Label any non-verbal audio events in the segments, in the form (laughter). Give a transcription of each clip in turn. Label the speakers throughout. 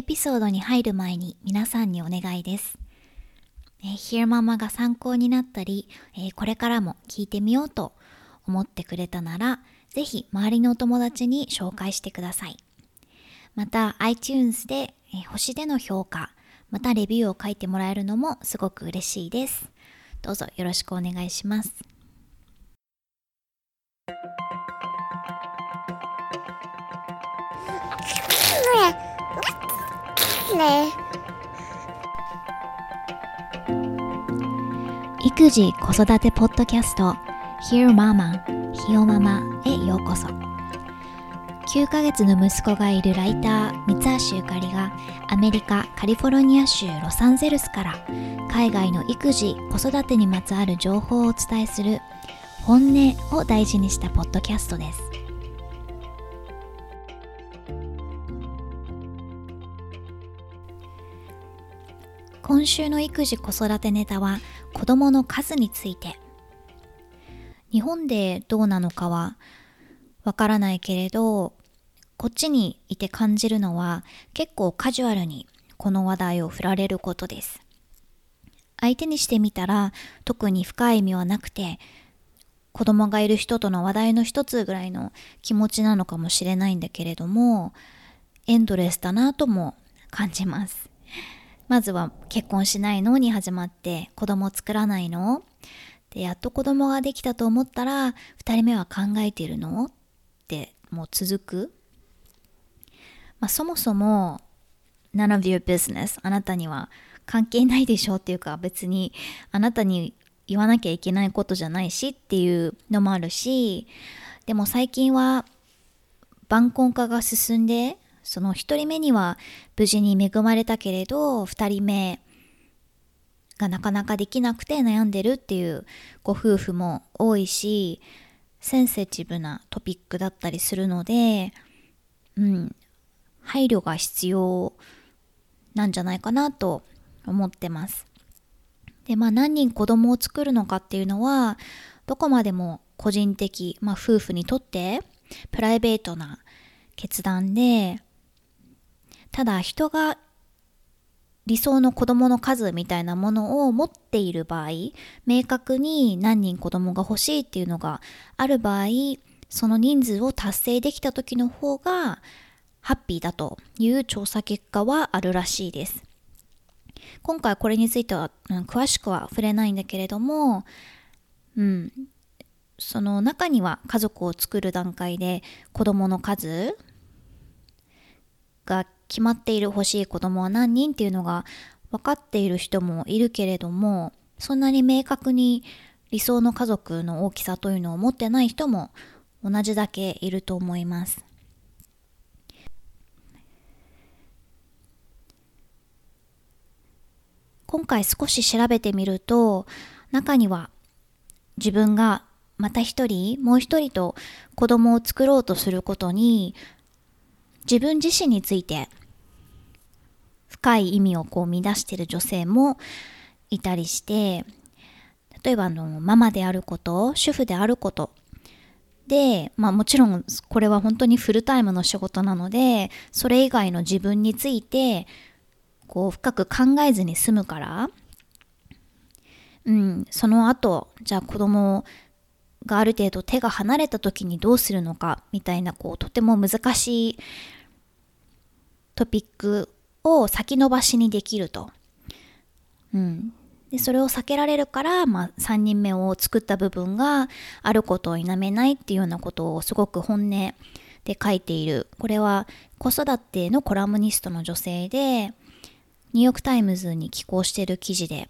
Speaker 1: エピソードに入る前に皆さんにお願いです。えー、ヒ e ママが参考になったり、えー、これからも聞いてみようと思ってくれたなら、ぜひ周りのお友達に紹介してください。また iTunes で、えー、星での評価、またレビューを書いてもらえるのもすごく嬉しいです。どうぞよろしくお願いします。育児子育てポッドキャスト Hear Mama ひよママへようこそ。9ヶ月の息子がいるライター三橋ゆかりがアメリカカリフォルニア州ロサンゼルスから海外の育児子育てにまつわる情報をお伝えする本音を大事にしたポッドキャストです。今週の育児子育てネタは子供の数について。日本でどうなのかはわからないけれどこっちにいて感じるのは結構カジュアルにこの話題を振られることです。相手にしてみたら特に深い意味はなくて子供がいる人との話題の一つぐらいの気持ちなのかもしれないんだけれどもエンドレスだなとも感じます。まずは結婚しないのに始まって子供作らないの？で、やっと子供ができたと思ったら2人目は考えているの？ってもう続く。まあ、そもそも none of your business あなたには関係ないでしょうっていうか別にあなたに言わなきゃいけないことじゃないしっていうのもあるしでも最近は晩婚化が進んでその1人目には無事に恵まれたけれど2人目がなかなかできなくて悩んでるっていうご夫婦も多いしセンセティブなトピックだったりするのでうん配慮が必要なんじゃないかなと思ってます。でまあ何人子供を作るのかっていうのはどこまでも個人的、まあ、夫婦にとってプライベートな決断でただ人が理想の子供の数みたいなものを持っている場合明確に何人子供が欲しいっていうのがある場合その人数を達成できた時の方がハッピーだという調査結果はあるらしいです。今回これについては、うん、詳しくは触れないんだけれどもうん。その中には家族を作る段階で子供の数が決まっている欲しい子供は何人っていうのが分かっている人もいるけれどもそんなに明確に理想の家族の大きさというのを持ってない人も同じだけいると思います。今回少し調べてみると中には自分がまた一人もう一人と子供を作ろうとすることに自分自身について深い意味をこう乱してる女性もいたりして例えばあのママであること主婦であることで、まあ、もちろんこれは本当にフルタイムの仕事なのでそれ以外の自分についてこう深く考えずに済むから、うん、その後じゃあ子供がある程度手が離れた時にどうするのかみたいなこうとても難しいトピックを先延ばしにできると。うん。で、それを避けられるから、まあ、3人目を作った部分があることを否めないっていうようなことをすごく本音で書いている。これは子育てのコラムニストの女性で、ニューヨークタイムズに寄稿している記事で、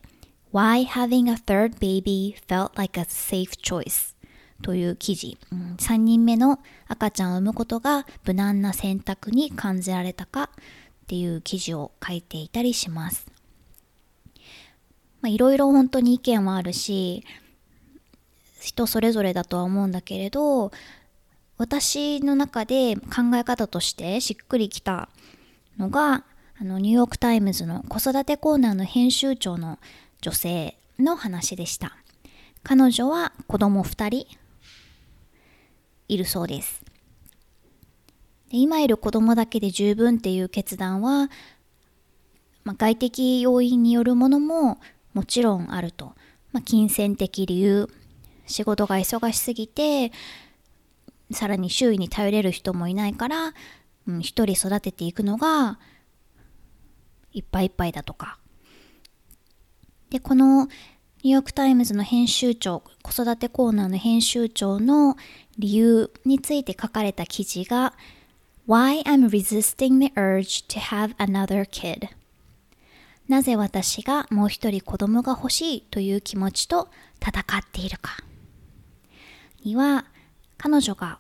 Speaker 1: Why having a third baby felt like a safe choice という記事、うん、3人目の赤ちゃんを産むことが無難な選択に感じられたかっていう記事を書いていたりします。いろいろ本当に意見はあるし、人それぞれだとは思うんだけれど、私の中で考え方としてしっくりきたのが、あのニューヨークタイムズの子育てコーナーの編集長の女性の話でした。彼女は子供2人いるそうです。で今いる子供だけで十分っていう決断はまあ、外的要因によるものももちろんあると。まあ、金銭的理由、仕事が忙しすぎて、さらに周囲に頼れる人もいないから、うん、一人育てていくのがいっぱいいっぱいだとか。で、このニューヨークタイムズの編集長、子育てコーナーの編集長の理由について書かれた記事が Why I'm resisting the urge to have another kid. なぜ私がもう一人子供が欲しいという気持ちと戦っているか。には彼女が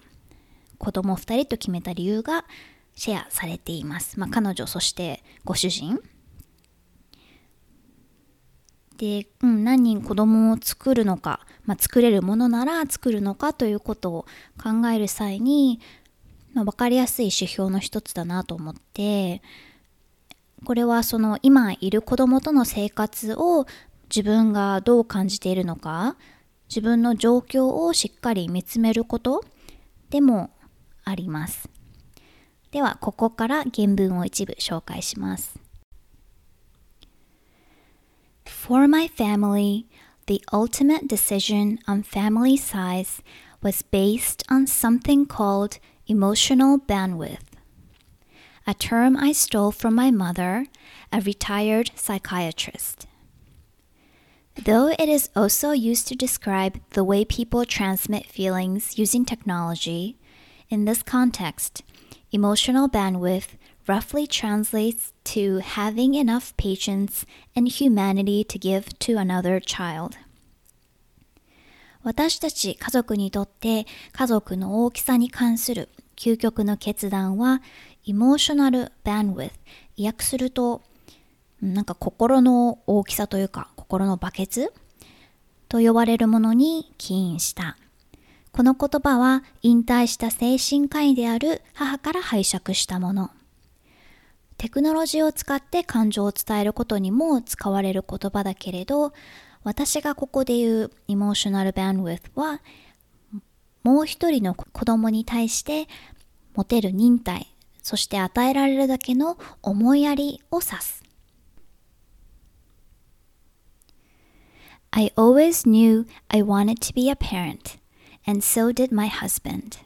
Speaker 1: 子供2人と決めた理由がシェアされています。まあ、彼女そしてご主人。で、うん、何人子供を作るのか、まあ、作れるものなら作るのかということを考える際に、まあ、分かりやすい指標の一つだなと思ってこれはその今いる子供との生活を自分がどう感じているのか自分の状況をしっかり見つめることでもあります。ではここから原文を一部紹介します。For my family, the ultimate decision on family size was based on something called emotional bandwidth. a term I stole from my mother, a retired psychiatrist. Though it is also used to describe the way people transmit feelings using technology, in this context, emotional bandwidth roughly translates to having enough patience and humanity to give to another child. 私たち家族にとって家族の大きさに関する究極の決断は emotional bandwidth 訳するとなんか心の大きさというか心のバケツと呼ばれるものに起因した。この言葉は引退した精神科医である母から拝借したもの。テクノロジーを使って感情を伝えることにも使われる言葉だけれど私がここで言う emotional bandwidth はもう一人の子供に対して持てる忍耐そして与えられるだけの思いやりを指す。I always knew I wanted to be a parent, and so did my husband.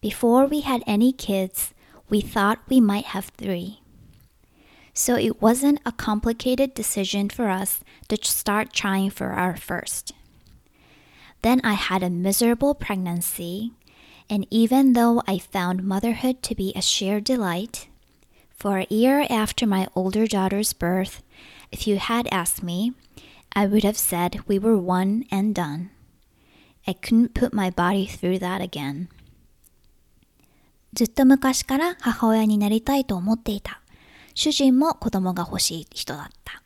Speaker 1: Before we had any kids, we thought we might have three. So it wasn't a complicated decision for us to start trying for our first. Then I had a miserable pregnancy and even though I found motherhood to be a shared delight, for a year after my older daughter's birth, if you had asked me, I would have said we were one and done. I couldn't put my body through that again. ずっと昔から母親になりたいと思っていた。 主人も子供が欲しい人だった。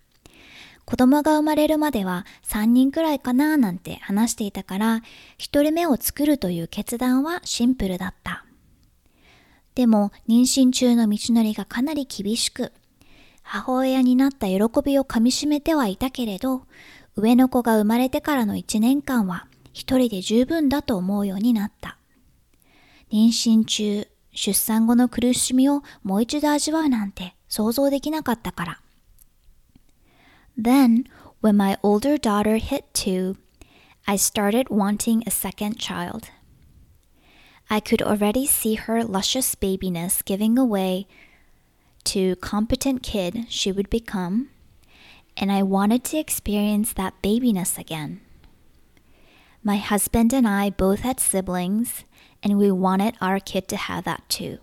Speaker 1: 子供が生まれるまでは3人くらいかななんて話していたから、1人目を作るという決断はシンプルだった。でも、妊娠中の道のりがかなり厳しく、母親になった喜びをかみしめてはいたけれど、上の子が生まれてからの1年間は一人で十分だと思うようになった。妊娠中、出産後の苦しみをもう一度味わうなんて想像できなかったから。Then, when my older daughter hit two, I started wanting a second child. I could already see her luscious babiness giving away to competent kid she would become, and I wanted to experience that babiness again. My husband and I both had siblings, and we wanted our kid to have that too.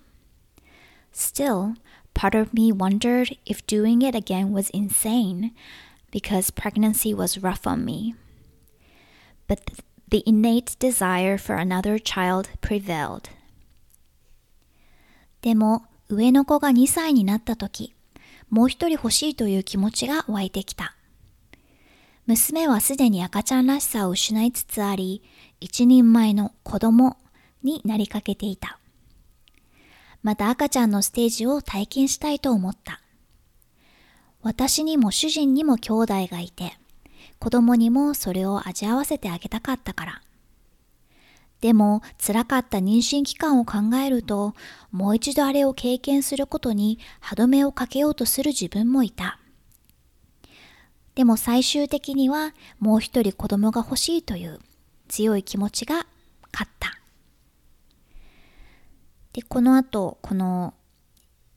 Speaker 1: Still, Part of me wondered if doing it again was insane because pregnancy was rough on me. But the innate desire for another child prevailed. でも、上の子が2歳になった時、もう一人欲しいという気持ちが湧いてきた。娘はすでに赤ちゃんらしさを失いつつあり、一人前の子供になりかけていた。また赤ちゃんのステージを体験したいと思った。私にも主人にも兄弟がいて、子供にもそれを味合わせてあげたかったから。でも辛かった妊娠期間を考えると、もう一度あれを経験することに歯止めをかけようとする自分もいた。でも最終的にはもう一人子供が欲しいという強い気持ちが勝った。で、この後、この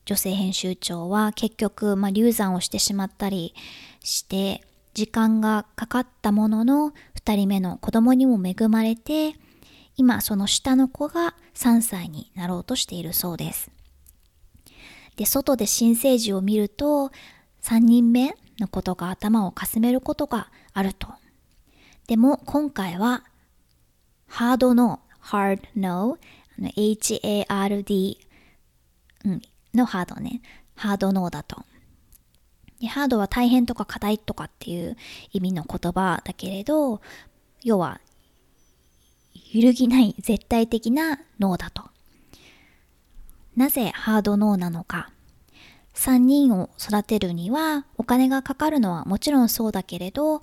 Speaker 1: 女性編集長は結局、まあ、流産をしてしまったりして時間がかかったものの2人目の子供にも恵まれて今その下の子が3歳になろうとしているそうです。で、外で新生児を見ると3人目のことが頭をかすめることがあると。でも今回はハードの hard no H-A-R-D、うん、のハードね。ハードノーだと。でハードは大変とか課題とかっていう意味の言葉だけれど、要は、揺るぎない絶対的な脳だと。なぜハードノーなのか。3人を育てるにはお金がかかるのはもちろんそうだけれど、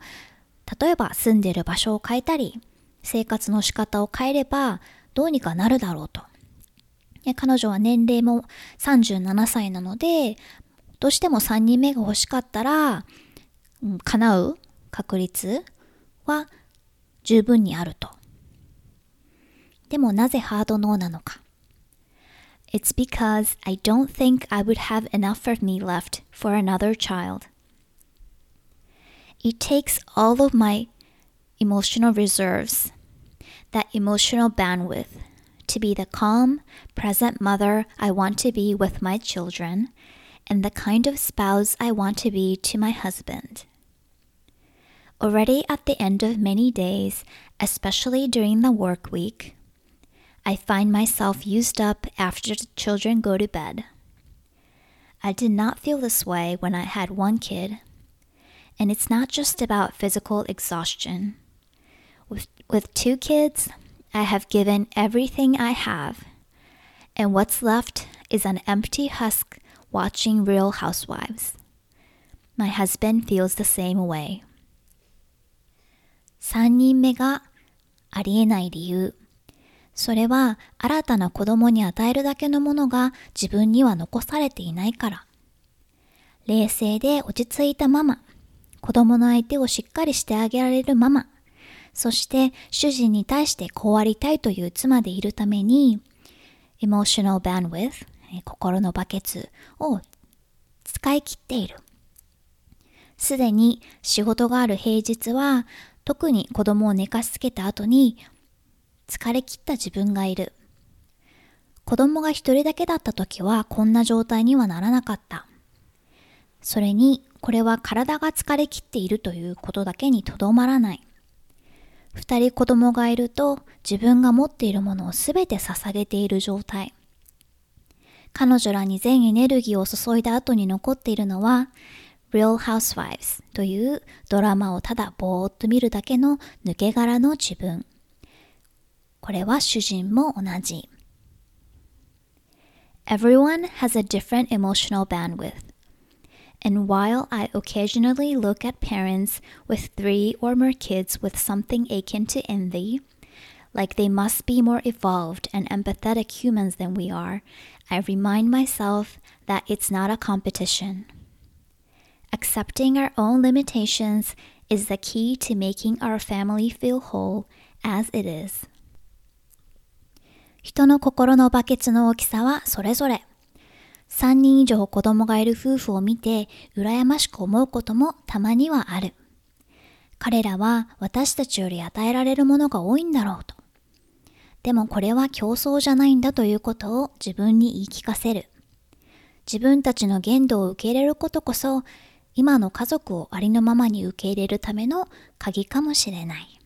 Speaker 1: 例えば住んでる場所を変えたり、生活の仕方を変えればどうにかなるだろうと。彼女は年齢も37歳なので、どうしても3人目が欲しかったら、うん、叶う確率は十分にあると。でもなぜハードノーなのか。It's because I don't think I would have enough of me left for another child. It takes all of my emotional reserves, that emotional bandwidth, to be the calm, present mother I want to be with my children, and the kind of spouse I want to be to my husband. Already at the end of many days, especially during the work week, I find myself used up after the children go to bed. I did not feel this way when I had one kid. And it's not just about physical exhaustion. With, two kids, I have given everything I have, and what's left is an empty husk watching Real Housewives. My husband feels the same way. 3人目がありえない理由。それは新たな子供に与えるだけのものが自分には残されていないから。冷静で落ち着いたママ、子供の相手をしっかりしてあげられるママ、そして主人に対してこうありたいという妻でいるために、emotional bandwidth、心のバケツを使い切っている。すでに仕事がある平日は、特に子供を寝かしつけた後に、疲れ切った自分がいる。子供が一人だけだった時はこんな状態にはならなかった。それに、これは体が疲れ切っているということだけにとどまらない。二人子供がいると自分が持っているものをすべて捧げている状態。彼女らに全エネルギーを注いだ後に残っているのは Real Housewives というドラマをただぼーっと見るだけの抜け殻の自分。これは主人も同じ。Everyone has a different emotional bandwidth. And while I occasionally look at parents with three or more kids with something akin to envy, like they must be more evolved and empathetic humans than we are, I remind myself that it's not a competition. Accepting our own limitations is the key to making our family feel whole as it is. 人の心のバケツの大きさはそれぞれ。 3人以上子供がいる夫婦を見て羨ましく思うこともたまにはある。彼らは私たちより与えられるものが多いんだろうと。でもこれは競争じゃないんだということを自分に言い聞かせる。自分たちの限度を受け入れることこそ今の家族をありのままに受け入れるための鍵かもしれない。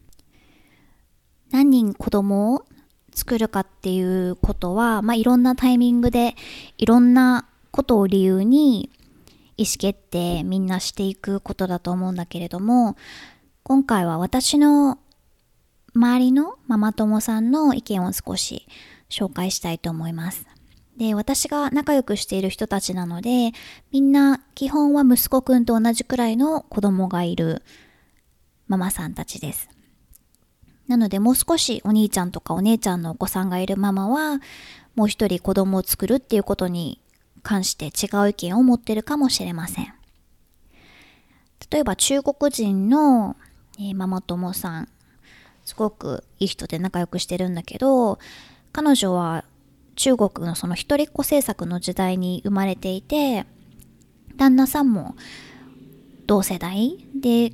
Speaker 1: 何人子供を作るかっていうことは、まあ、いろんなタイミングでいろんなことを理由に意思決定みんなしていくことだと思うんだけれども今回は私の周りのママ友さんの意見を少し紹介したいと思います。で、私が仲良くしている人たちなので、みんな基本は息子くんと同じくらいの子供がいるママさんたちです。なのでもう少しお兄ちゃんとかお姉ちゃんのお子さんがいるママはもう一人子供を作るっていうことに関して違う意見を持ってるかもしれません。例えば中国人の、え、ママ友さん、すごくいい人で仲良くしてるんだけど、彼女は中国のその一人っ子政策の時代に生まれていて、旦那さんも同世代で、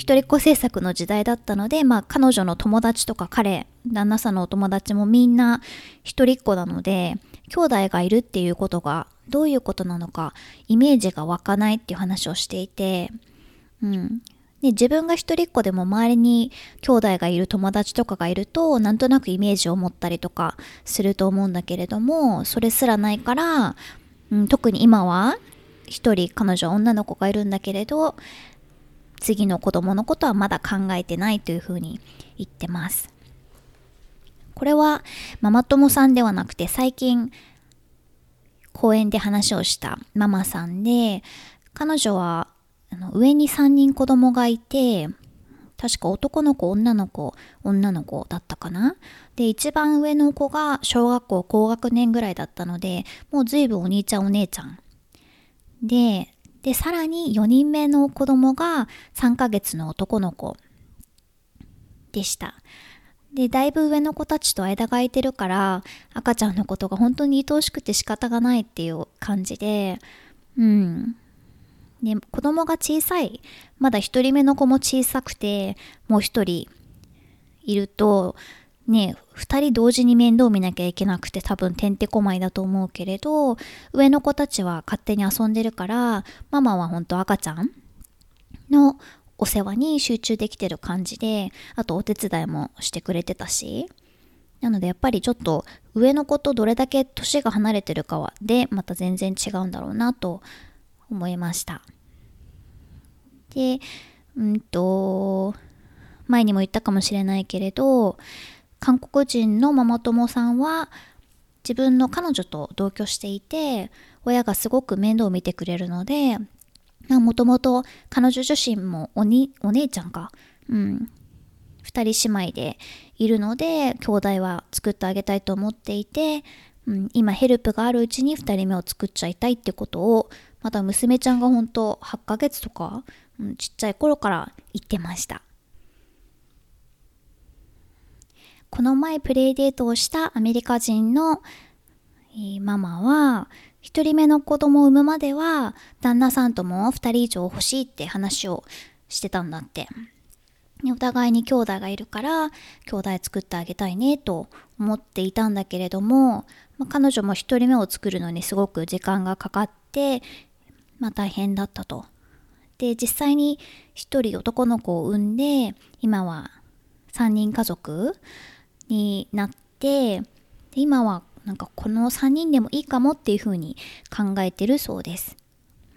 Speaker 1: 一人っ子政策の時代だったので、まあ彼女の友達とか彼、旦那さんのお友達もみんな一人っ子なので、兄弟がいるっていうことがどういうことなのかイメージが湧かないっていう話をしていて、うん。で、自分が一人っ子でも周りに兄弟がいる友達とかがいると、なんとなくイメージを持ったりとかすると思うんだけれども、それすらないから、うん、特に今は一人彼女女の子がいるんだけれど、次の子供のことはまだ考えてないというふうに言ってます。これはママ友さんではなくて最近公園で話をしたママさんで彼女はあの上に3人子供がいて確か男の子女の子女の子だったかな？で一番上の子が小学校高学年ぐらいだったのでもう随分お兄ちゃんお姉ちゃんででさらに4人目の子供が3ヶ月の男の子でしたで、だいぶ上の子たちと間が空いてるから、赤ちゃんのことが本当に愛おしくて仕方がないっていう感じで、うん。で、子供が小さい、まだ一人目の子も小さくて、もう一人いると、ね、二人同時に面倒見なきゃいけなくて多分てんてこまいだと思うけれど、上の子たちは勝手に遊んでるから、ママは本当赤ちゃんのお世話に集中できてる感じで、あとお手伝いもしてくれてたし、なのでやっぱりちょっと上の子とどれだけ年が離れてるかはでまた全然違うんだろうなと思いました。で、うんと、前にも言ったかもしれないけれど、韓国人のママ友さんは自分の彼女と同居していて、親がすごく面倒を見てくれるので、もともと彼女自身もおにお姉ちゃんか、うん、2人姉妹でいるので兄弟は作ってあげたいと思っていて、うん、今ヘルプがあるうちに2人目を作っちゃいたいってことをまた娘ちゃんが本当8ヶ月とか、うん、ちっちゃい頃から言ってました。この前プレイデートをしたアメリカ人の、ママは一人目の子供を産むまでは、旦那さんとも二人以上欲しいって話をしてたんだって。お互いに兄弟がいるから、兄弟作ってあげたいねと思っていたんだけれども、まあ、彼女も一人目を作るのにすごく時間がかかって、まあ大変だったと。で、実際に一人男の子を産んで、今は三人家族になって、で今はなんかこの3人でもいいかもっていうふうに考えてるそうです。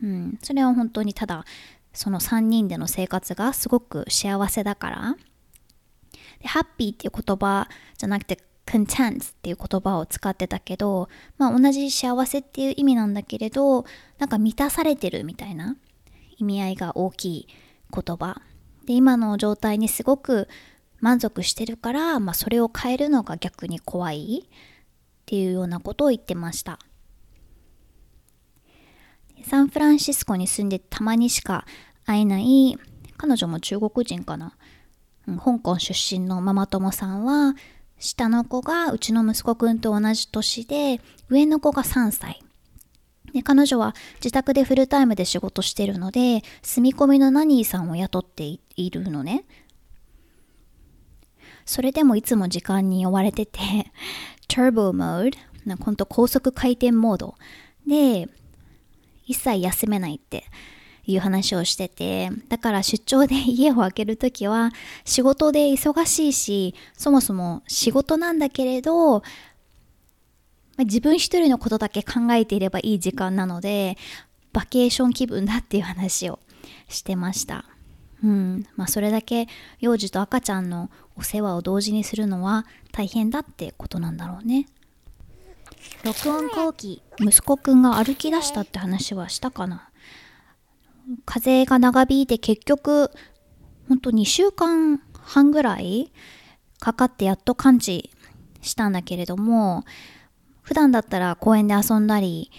Speaker 1: うん、それは本当にただその3人での生活がすごく幸せだから。でハッピーっていう言葉じゃなくて content っていう言葉を使ってたけど、まあ、同じ幸せっていう意味なんだけれどなんか満たされてるみたいな意味合いが大きい言葉。で今の状態にすごく満足してるから、まあ、それを変えるのが逆に怖いっていうようなことを言ってました。サンフランシスコに住んでたまにしか会えない彼女も中国人かな、うん、香港出身のママ友さんは下の子がうちの息子くんと同じ年で上の子が3歳。で彼女は自宅でフルタイムで仕事してるので住み込みのナニーさんを雇っているのね。それでもいつも時間に追われてて (laughs) Turbo Mode なほんと高速回転モード。で一切休めないっていう話をしててだから出張で家を空けるときは仕事で忙しいしそもそも仕事なんだけれど自分一人のことだけ考えていればいい時間なのでバケーション気分だっていう話をしてました。うん。まあそれだけ幼児と赤ちゃんのお世話を同時にするのは大変だってことなんだろうね。録音後期息子くんが歩き出したって話はしたかな。風が長引いて結局ほんと2週間半ぐらいかかってやっと感知したんだけれども、普段だったら公園で遊んだり、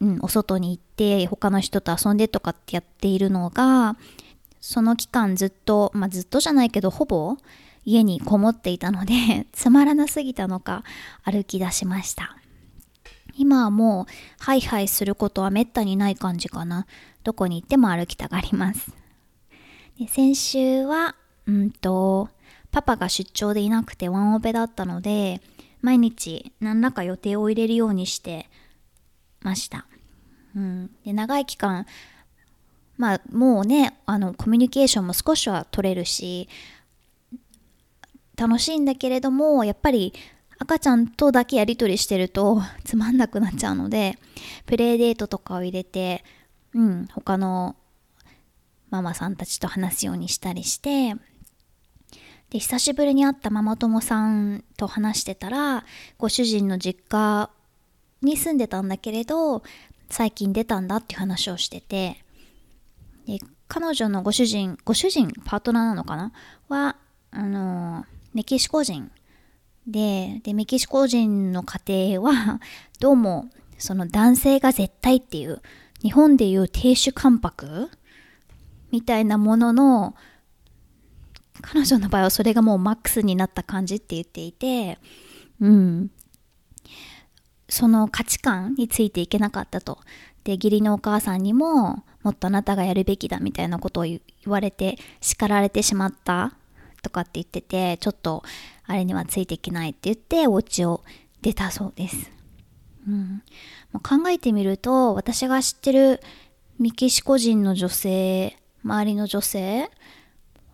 Speaker 1: うん、お外に行って他の人と遊んでとかってやっているのが、その期間ずっと、まあずっとじゃないけどほぼ家にこもっていたので (laughs) つまらなすぎたのか歩き出しました。今はもうハイハイすることはめったにない感じかな。どこに行っても歩きたがります。で先週は、うんと、パパが出張でいなくてワンオペだったので、毎日何らか予定を入れるようにしてました。うん、で長い期間、まあもうね、あのコミュニケーションも少しは取れるし、楽しいんだけれども、やっぱり赤ちゃんとだけやり取りしてるとつまんなくなっちゃうので、プレイデートとかを入れて、うん、他のママさんたちと話すようにしたりして、で、久しぶりに会ったママ友さんと話してたら、ご主人の実家に住んでたんだけれど、最近出たんだっていう話をしてて、で、彼女のご主人、ご主人、パートナーなのかな？は、あの、メキシコ人で、で、メキシコ人の家庭は、(laughs) どうも、その男性が絶対っていう、日本でいう亭主関白？みたいなものの、彼女の場合はそれがもうマックスになった感じって言っていて、うん。その価値観についていけなかったと。で、義理のお母さんにも、もっとあなたがやるべきだみたいなことを言われて叱られてしまったとかって言ってて、ちょっとあれにはついていけないって言って、お家を出たそうです。うん、考えてみると、私が知ってるメキシコ人の女性、周りの女性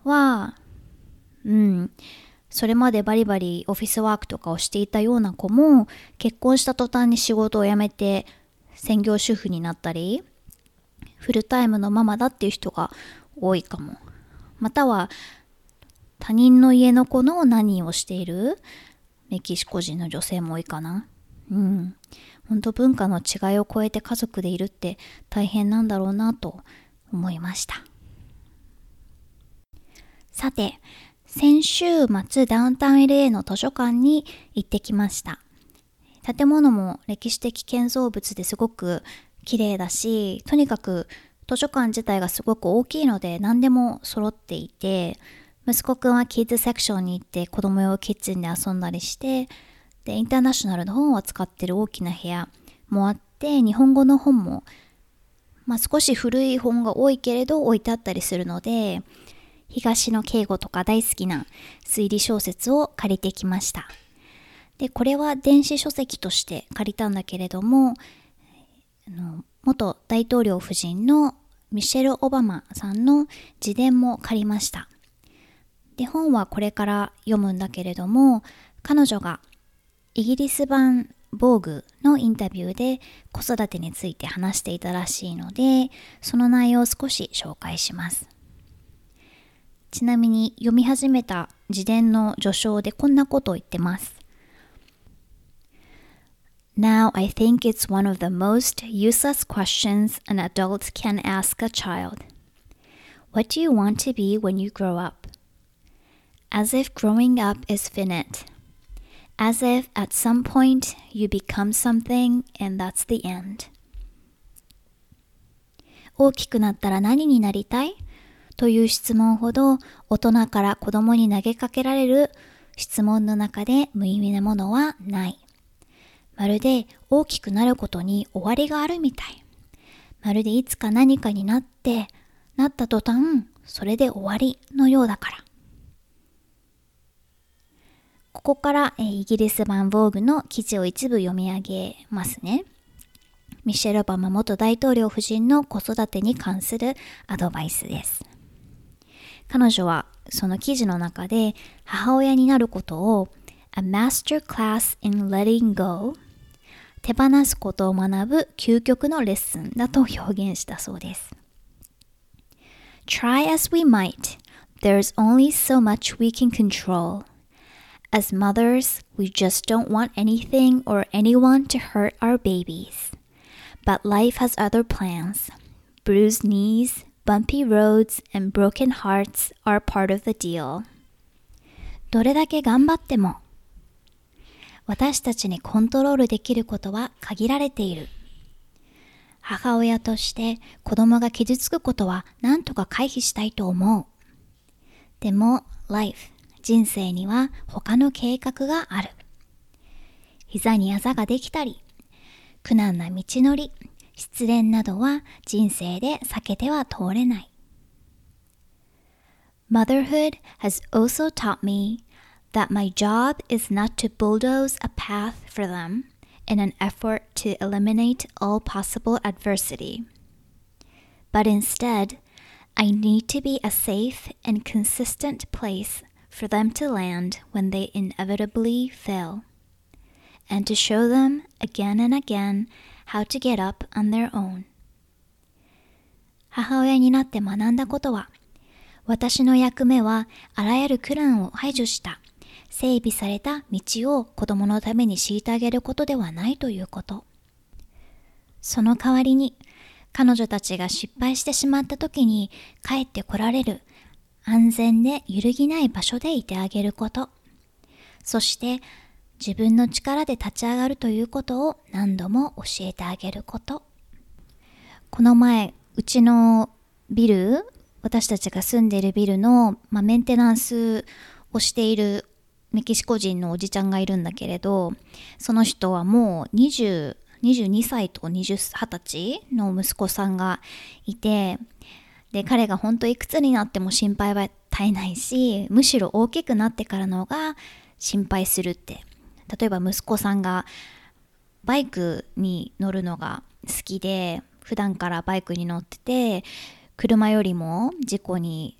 Speaker 1: は、うん、それまでバリバリオフィスワークとかをしていたような子も結婚した途端に仕事を辞めて専業主婦になったりフルタイムのママだっていう人が多いかも。または他人の家の子の何をしている？メキシコ人の女性も多いかな。うん。本当文化の違いを超えて家族でいるって大変なんだろうなと思いました。さて先週末ダウンタウン LA の図書館に行ってきました。建物も歴史的建造物ですごく綺麗だし、とにかく図書館自体がすごく大きいので何でも揃っていて、息子くんはキッズセクションに行って子供用キッチンで遊んだりして、で、インターナショナルの本を扱ってる大きな部屋もあって、日本語の本も、まあ少し古い本が多いけれど置いてあったりするので、東野敬吾とか大好きな推理小説を借りてきました。で、これは電子書籍として借りたんだけれども、の元大統領夫人のミシェル・オバマさんの自伝も借りました。で、本はこれから読むんだけれども、彼女がイギリス版防具のインタビューで子育てについて話していたらしいので、その内容を少し紹介します。ちなみに読み始めた自伝の序章でこんなことを言ってます。Now I think it's one of the most useless questions an adult can ask a child. What do you want to be when you grow up? As if growing up is finite. As if at some point you become something and that's the end. 大きくなったら何になりたいという質問ほど大人から子供に投げかけられる質問の中で無意味なものはない。まるで大きくなることに終わりがあるみたい。まるでいつか何かになって、なった途端、それで終わりのようだから。ここから、えイギリス版防具の記事を一部読み上げますね。ミシェル・オバマ元大統領夫人の子育てに関するアドバイスです。彼女はその記事の中で母親になることを A Master Class in Letting Go 手放すことを学ぶ究極のレッスンだと表現したそうです。Try as we might, there's only so much we can control. As mothers, we just don't want anything or anyone to hurt our babies. But life has other plans. Bruised knees, bumpy roads, and broken hearts are part of the deal. どれだけ頑張っても私たちにコントロールできることは限られている。母親として子供が傷つくことは何とか回避したいと思う。でも、life、人生には他の計画がある。膝にあざができたり、苦難な道のり、失恋などは人生で避けては通れない。Motherhood has also taught me that my job is not to bulldoze a path for them in an effort to eliminate all possible adversity, but instead, I need to be a safe and consistent place for them to land when they inevitably fail, and to show them again and again how to get up on their own. 母親になって学んだことは、私の役目はあらゆる苦難を排除した 整備された道を子供のために敷いてあげることではないということ。その代わりに、彼女たちが失敗してしまった時に帰ってこられる安全で揺るぎない場所でいてあげること。そして自分の力で立ち上がるということを何度も教えてあげること。この前、うちのビル、私たちが住んでいるビルの、まあ、メンテナンスをしているメキシコ人のおじちゃんがいるんだけれど、その人はもう20、22歳と20歳の息子さんがいて、で、彼が本当いくつになっても心配は絶えないし、むしろ大きくなってからのが心配するって。例えば息子さんがバイクに乗るのが好きで、普段からバイクに乗ってて、車よりも事故に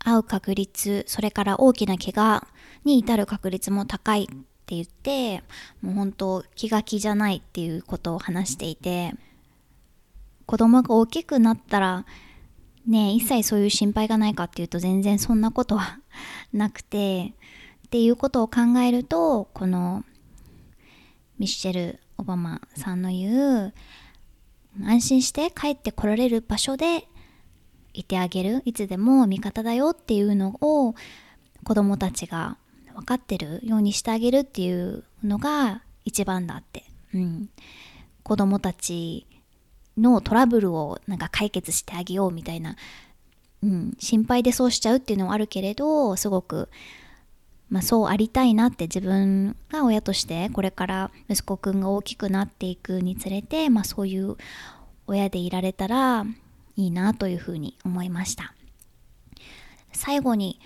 Speaker 1: 遭う確率、それから大きな怪我に至る確率も高いって言って、もう本当気が気じゃないっていうことを話していて、子供が大きくなったら、ね、一切そういう心配がないかっていうと全然そんなことはなくて、っていうことを考えると、このミッシェル・オバマさんの言う、安心して帰ってこられる場所でいてあげる、いつでも味方だよっていうのを子供たちが分かってるようにしてあげるっていうのが一番だって。うん。子供たちのトラブルをなんか解決してあげようみたいな、うん、心配でそうしちゃうっていうのはあるけれど、すごく、まあそうありたいなって自分が親としてこれから息子くんが大きくなっていくにつれて、まあそういう親でいられたらいいなというふうに思いました。最後に、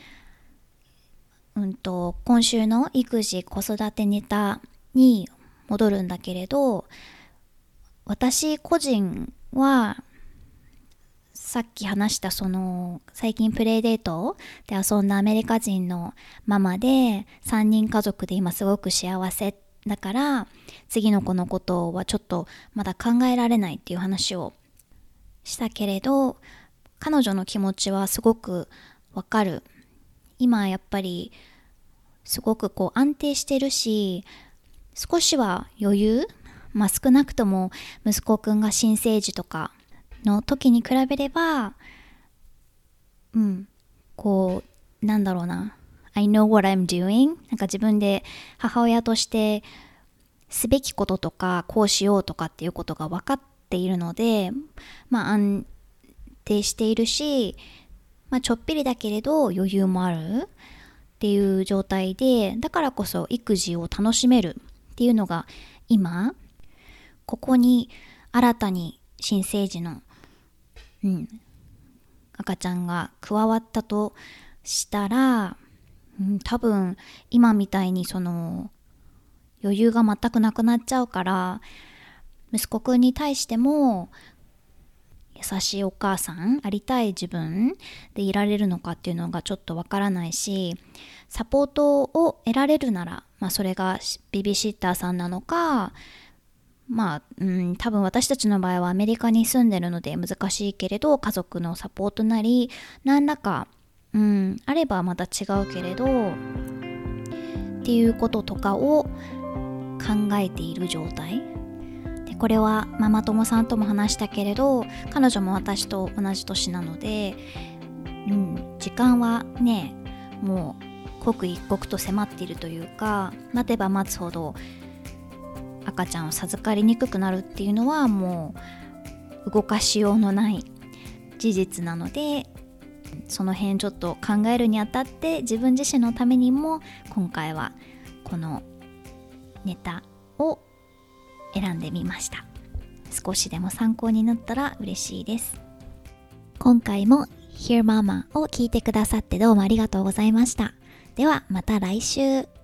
Speaker 1: うんと、今週の育児子育てネタに戻るんだけれど、私個人は、さっき話したその最近プレイデートで遊んだアメリカ人のママで3人家族で今すごく幸せだから次の子のことはちょっとまだ考えられないっていう話をしたけれど彼女の気持ちはすごくわかる。今やっぱりすごくこう安定してるし少しは余裕まあ少なくとも息子くんが新生児とかの時に比べればうんこうなんだろうな。I know what I'm doing なんか自分で母親としてすべきこととかこうしようとかっていうことが分かっているのでまあ安定しているし、まあ、ちょっぴりだけれど余裕もあるっていう状態でだからこそ育児を楽しめるっていうのが今ここに新たに新生児の、うん、赤ちゃんが加わったとしたら、うん、多分今みたいにその余裕が全くなくなっちゃうから息子くんに対しても優しいお母さんありたい自分でいられるのかっていうのがちょっとわからないしサポートを得られるなら、まあ、それがベビシッターさんなのかまあ、うん、多分私たちの場合はアメリカに住んでるので難しいけれど家族のサポートなり何らか、うん、あればまた違うけれどっていうこととかを考えている状態。これはママ友さんとも話したけれど彼女も私と同じ年なので、うん、時間はねもう刻一刻と迫っているというか待てば待つほど赤ちゃんを授かりにくくなるっていうのはもう動かしようのない事実なのでその辺ちょっと考えるにあたって自分自身のためにも今回はこのネタを選んでみました。少しでも参考になったら嬉しいです。今回も Hear Mama を聞いてくださってどうもありがとうございました。ではまた来週。